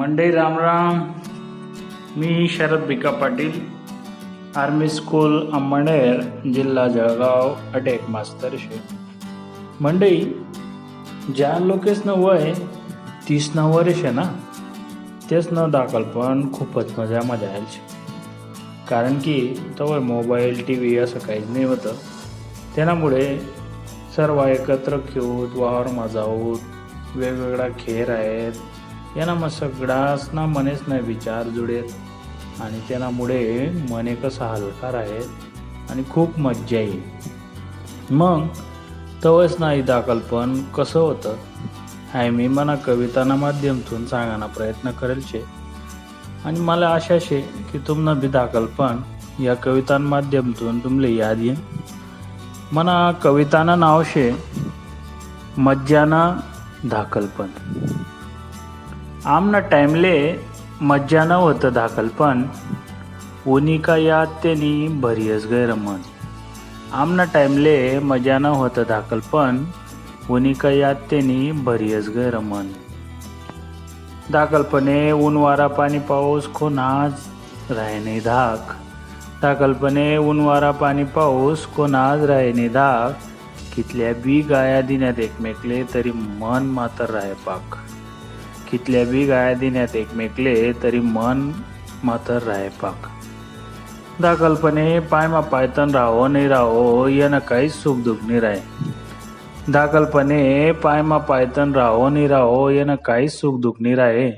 मंडई रामराम मी Sharad Bhika Patil. Army school Ambaner जिल्हा जळगाव अटेक मास्तर शे. मंडई ज्या लोकेसनं वय तीस नऊ वर्ष ना? तेच न दाखल पण खूपच मजा मजा यायची कारण की तवय मोबाईल टी व्ही असं काहीच नाही होतं. त्यामुळे सर्व एकत्र खेळूत वावर जाऊत वेगवेगळा खेळ आहेत. यांना मग सगळाच ना मनेच नाही विचार जुडेत आणि त्यामुळे मने कसं हलकार आहेत. आणि खूप मज्जा येईल. मग तवच नाही दाखलपण कसं होतं? हाय मी मना कविताना माध्यमातून सांगायला प्रयत्न करेल शे. आणि मला आशा शे की तुमनं बी दाखलपण या कवितां माध्यमातून तुमले याद येईन मना कविताना नाव शे मज्जाना दाखलपण आमना टाईमले मज्जा न होतं धाकलपण उनिका याद तेनी भरियस गैरमन आमना टाईमले मजानं होतं धाकलपण उनिका याद तेनी भरियस गैरमन दाखलपणे ऊन वारा पाणी पाऊस कोणाच राहे नाही धाक। दाखलपणे ऊन वारा पाणी पाऊस कोणाच राहे नाही धाक। कितल्या बी गाया दिण्यात एकमेकले तरी मन मात्र राहे पाक। कितल्या बी गाया दिण्यात एकमेकले तरी मन मात्र राहे पाक. दाखलपणे पायमा पायतन राहो नाही राहो यानं काहीच सुख दुखणी नाही राहे दाखलपणे पायमा पायतन राहो नाही राहो यानं काहीच सुख दुखणी नाही राहे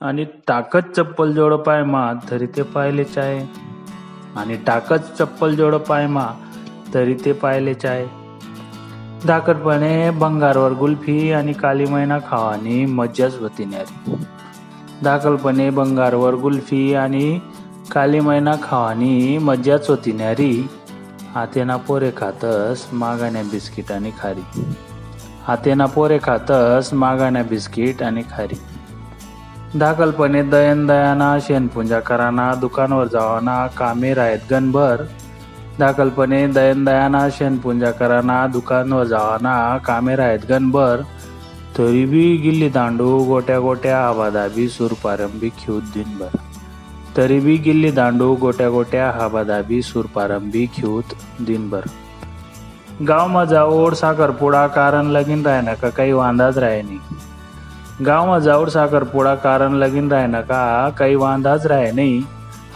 आणि टाकत चप्पल जोड पायमा तरी ते पाहिलेच आहे आणि टाकत चप्पल जोड पायमा तरी ते पाहिलेच आहे दाखलपणे बंगारवर गुल्फी आणि काली मैना खावानी मज्जाच होती न्यारी. दाखलपणे बंगारवर गुल्फी आणि काली मैना खावानी मज्जाच होती न्यारी. हातेना पोरे खातस मागाण्या बिस्किट आणि खारी. हातेना पोरे खातस मागाण्या बिस्किट आणि खारी. दाखलपणे दयन दयाना शेणपुंजा कराना दुकानवर जावाना कामे राहत गणभर दाखलपणे दयन दयाना शेणपुंजा कराना दुकानवर जावाना कामे राहत गणभर. तरी बी गिल्ली दांडू गोट्या गोट्या आबादाबी सुरपारंबी खिऊत दिनभर. तरी बी गिल्ली दांडू गोट्या गोट्या हाबादाबी सुरपारंबी खिऊत दिनभर. गावमा जाओड साखरपुडा कारण लगीन राह का? काही वांदाच राहे नाही गावमा जाऊड साखरपुडा कारण लगीन राह का? काही वांदाच राह नाही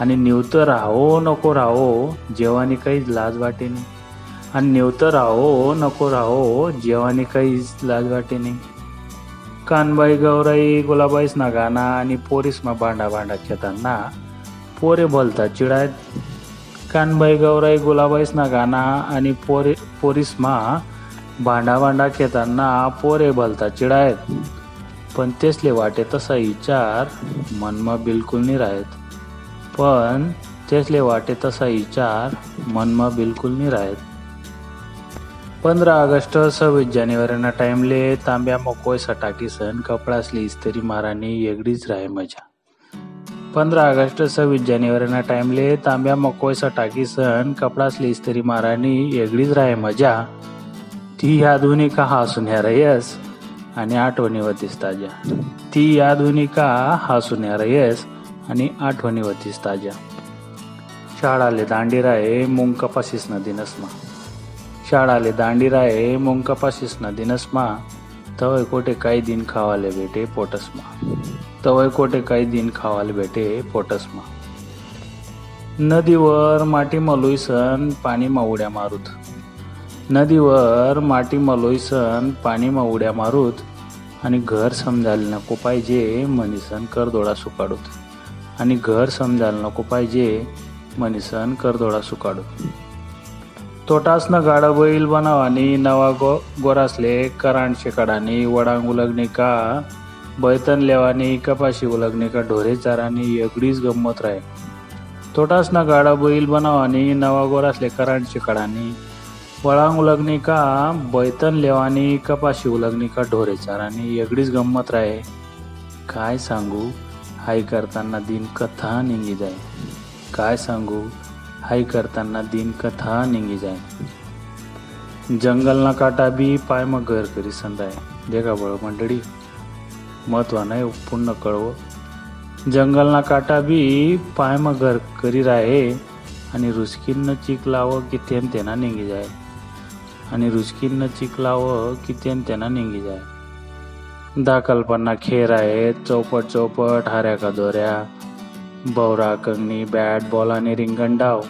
आणि निवत राहो नको राहो जेवानी काहीच लाज वाटे नाही. आणि निवत राहो नको राहो जेवानी काहीच लाज वाटे नाही. कानबाई गौराई गुलाबाईस ना गाणा आणि पोरीसमा भांडा भांडा खेताना पोरे बोलतात चिडायत. कानबाई गौराई गुलाबाईस ना गाणा आणि पोरे पोरीसमा भांडा भांडा खेताना पोरे बोलतात चिडायत. पण तेसले वाटे तसा विचार मनमा बिलकुल नाही राहत. पण तेसले वाटे तसा विचार मनमा बिलकुल नाही राहत. पंधरा ऑगस्ट सव्वीस जानेवारीना टाईमले तांब्या मकोय सटाकी सण कपडासली इस्त्री मारानी येगडीच राहे मजा. पंधरा ऑगस्ट सव्वीस जानेवारीना टाईमले तांब्या मकोय सटाकी सण कपडासली इस्त्री मारानी येगडीच राहे मजा. ती आधुनिक का हसून ह्या रयस आणि आठवणीवर दिसता ज्या. ती आधुनिका हसून ह्या रयस आणि आठवणी होतीस ताज्या. शाळाले दांडी राहे मुंग कपासीस शाळाले दांडी राहे मुंग कपासीस तवय कोटे काही दिन खावाले भेटे पोटसमा. तवय कोटे काही दिन खावाले भेटे पोटसमा. नदीवर माटी मलोईसन पाणी उड्या मारूत. नदीवर माटी मलोईसन पाणी उड्या मारूत. आणि घर समजायला नको पाहिजे मनीसन करदोडा सुकाडूत. आणि घर समजायला नको पाहिजे म्हणीसन करदोडा सुकाडू. तोटासनं गाडा बैल बनावानी नवा गो गोरासले करांड शेकाडानी वडांग उलगणी का बैतन लेवानी कपाशी उलगणी का ढोरे चारानी एगडीच गंमत राहे तोटासनं गाडा बैल बनावानी नवा गोरासले करांड शेकाडानी वळांग उलगणी का बैतन लेवानी कपाशी उलगणी का ढोरे चारानी एगडीच गंमत राहे काय सांगू? हाय करताना दिन कथा निघी जाय. काय सांगू? हाय करताना दिन कथा निघी जाय. जंगलना काटा बी पाय मग घर करी संदाय. देखा बळ मंडळी महत्वानं आहे पूर्ण कळवं. जंगलना काटा बी पायमा घर करी राहे आणि रुचकीनं चीक लावं की तेन त्यांना निघी जाय. आणि रुचकीनं चीक लावं की तेन त्यांना निघी जाय. दहा कल्पना खेळ आहेत चौपट चौपट हाऱ्या का दोऱ्या बौरा कंगणी बॅट बॉल आणि रिंगण डाव.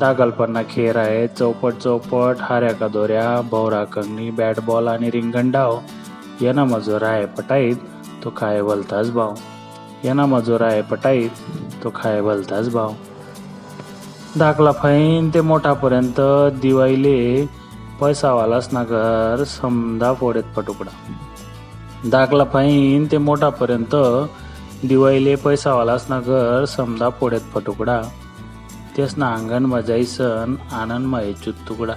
दहा कल्पना खेळ आहेत चौपट चौपट हाऱ्या का दोऱ्या भौरा कंगणी बॅट बॉल आणि रिंगण डाव. यांना मजूर आहे पटाईत तो खाय बोलताच भाव. यांना मजूर आहे पटाईत तो खाय बोलताच भाव. दाखला फाईन ते मोठापर्यंत दिवाळीले पैसावालाच ना घर समजा फोडेत पटुकडा. दाखला फाईन ते मोठापर्यंत दिवाळीले पैसावालाच ना घर समजा पोड्यात फटुकडा. तेच ना अंगण सण मयेचूत तुकडा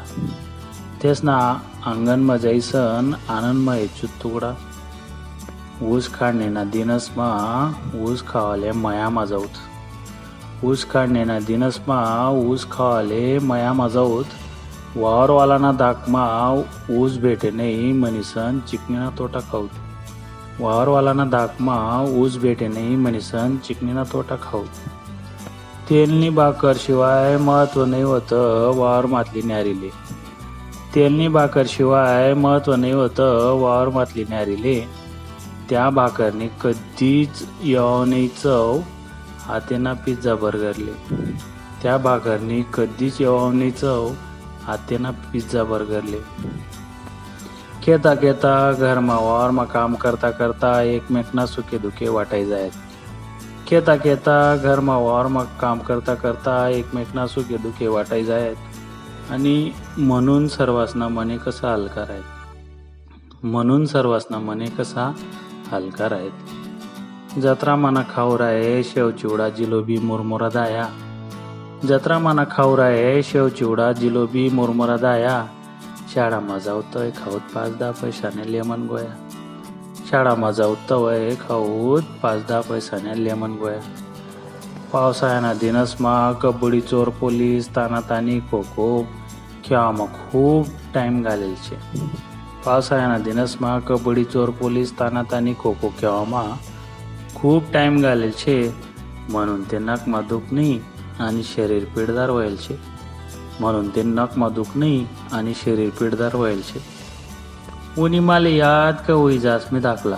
तेसना ना अंगण सण मयेचूत तुकडा ऊस काढणेना दिनसमा ऊस खावाले मया माजाऊत. ऊस काढणेना दिनसमा ऊस खावाले मया माजाऊत. वावरवालाना धाकमा ऊस भेटे नाही मनीसन चिकणीना तोटा खाऊत. वावरवालाना दाकमा ऊस भेटे नाही म्हणीसन चिकणीना तोटा खाऊ. तेलनी बाकर शिवाय महत्त्व नाही होतं वावर मातली न्यारीले. तेलनी बाकर शिवाय महत्त्व नाही होतं वावर मातली न्यारीले. त्या भाकरने कधीच येऊ चव हातेना पिझ्झा बर्गरले. त्या भाकरनी कधीच येऊ चव हातेना पिझ्झा बर्गरले. खेता खेता घरमा वावरमा काम करता करता एकमेकना सुखे दुखे वाटायचे आहेत खेता खेता घरमा वावरमा काम करता करता एकमेकना सुखे दुखे वाटायचे आहेत आणि म्हणून सर्वासना मने कसा हलकार आहेत म्हणून सर्वांना मने कसा हलकार आहेत जत्रा मना खाऊ आहे शेव चिवडा जिलोबी मुरमुरा दाया। जत्रा मना खाऊ आहे शेव चिवडा जिलोबी मुरमुरा दाया। શાળામાં જાવતા હોય ખાઉત પાંચદા પૈસાને લેમન ગોયા. શાળામાં જાવતા હોય ખાઉત પાંચદા પૈસાને લેમન ગોયા. પાवसाळ्याના दिनसમાં કબડ્ડી, ચોર પોલીસ તાનાતાની ખોખો ખેવામાં ખૂબ ટાઈમ ગાલેલ છે. પાવસાળાના દિનસમાં કબડ્ડી, ચોર પોલીસ તાનાતાની ખોખો ખેવામાં ખૂબ ટાઈમ ગાલેલ છે. म्हणून ते नाकमा दुखणी आणि शरीर पिडदार व्हायला म्हणून ते नकमा दुख नाही आणि शरीर पीडदार व्हायल છે उनी माले याद का होई जास मी दाखला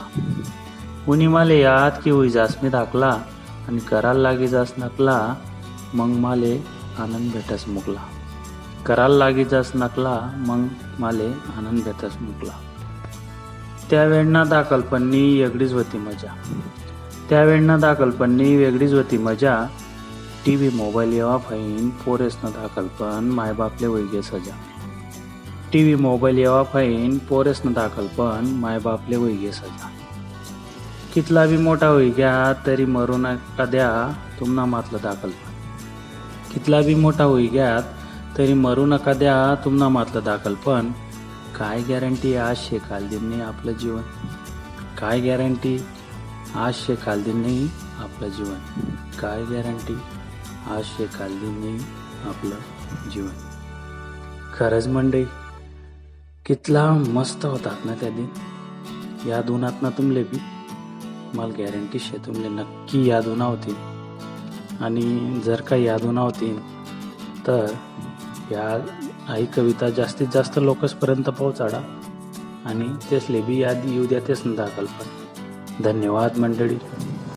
उनी माले याद की होई जास मी दाखला आणि कराल लागे जास नकला मग माले आनंद भेटस मुकला. कराल लागे जास नकला मग माले आनंद भेटस मुकला. त्यावेळना दाखलपणी वेगळीच होती मजा. त्यावेळना दाखलपणी वेगळीच होती मजा. टी व्ही मोबाईल येवा फाईन पोरेसनं दाखलपण मायबापले वैगे सजा. टी व्ही मोबाईल येवा फाईन पोरेसनं दाखलपण मायबापले वैगे सजा. कितला बी मोठा होई घ्या तरी मरू नका द्या तुम्हाला मातलं दाखलपण कितला बी मोठा होई घ्यात तरी मरू नका द्या तुम्हाला मातलं दाखलपण काय गॅरंटी आज शेकाल नाही आपलं जीवन? काय गॅरंटी आज शेकाल दिन नाही आपलं जीवन? काय गॅरंटी? आज शेकाल नाही आपलं जीवन. खरंच मंडई कितला मस्त होतात ना त्या दिन. या दोनात ना तुमले बी मला गॅरंटी शे तुमले नक्की यादून होतील. आणि जर का यादून होतील तर या आई कविता जास्तीत जास्त लोकसपर्यंत पोहोचाडा. आणि तेसले बी याद येऊ द्या तेच दाखल पण. धन्यवाद मंडळी.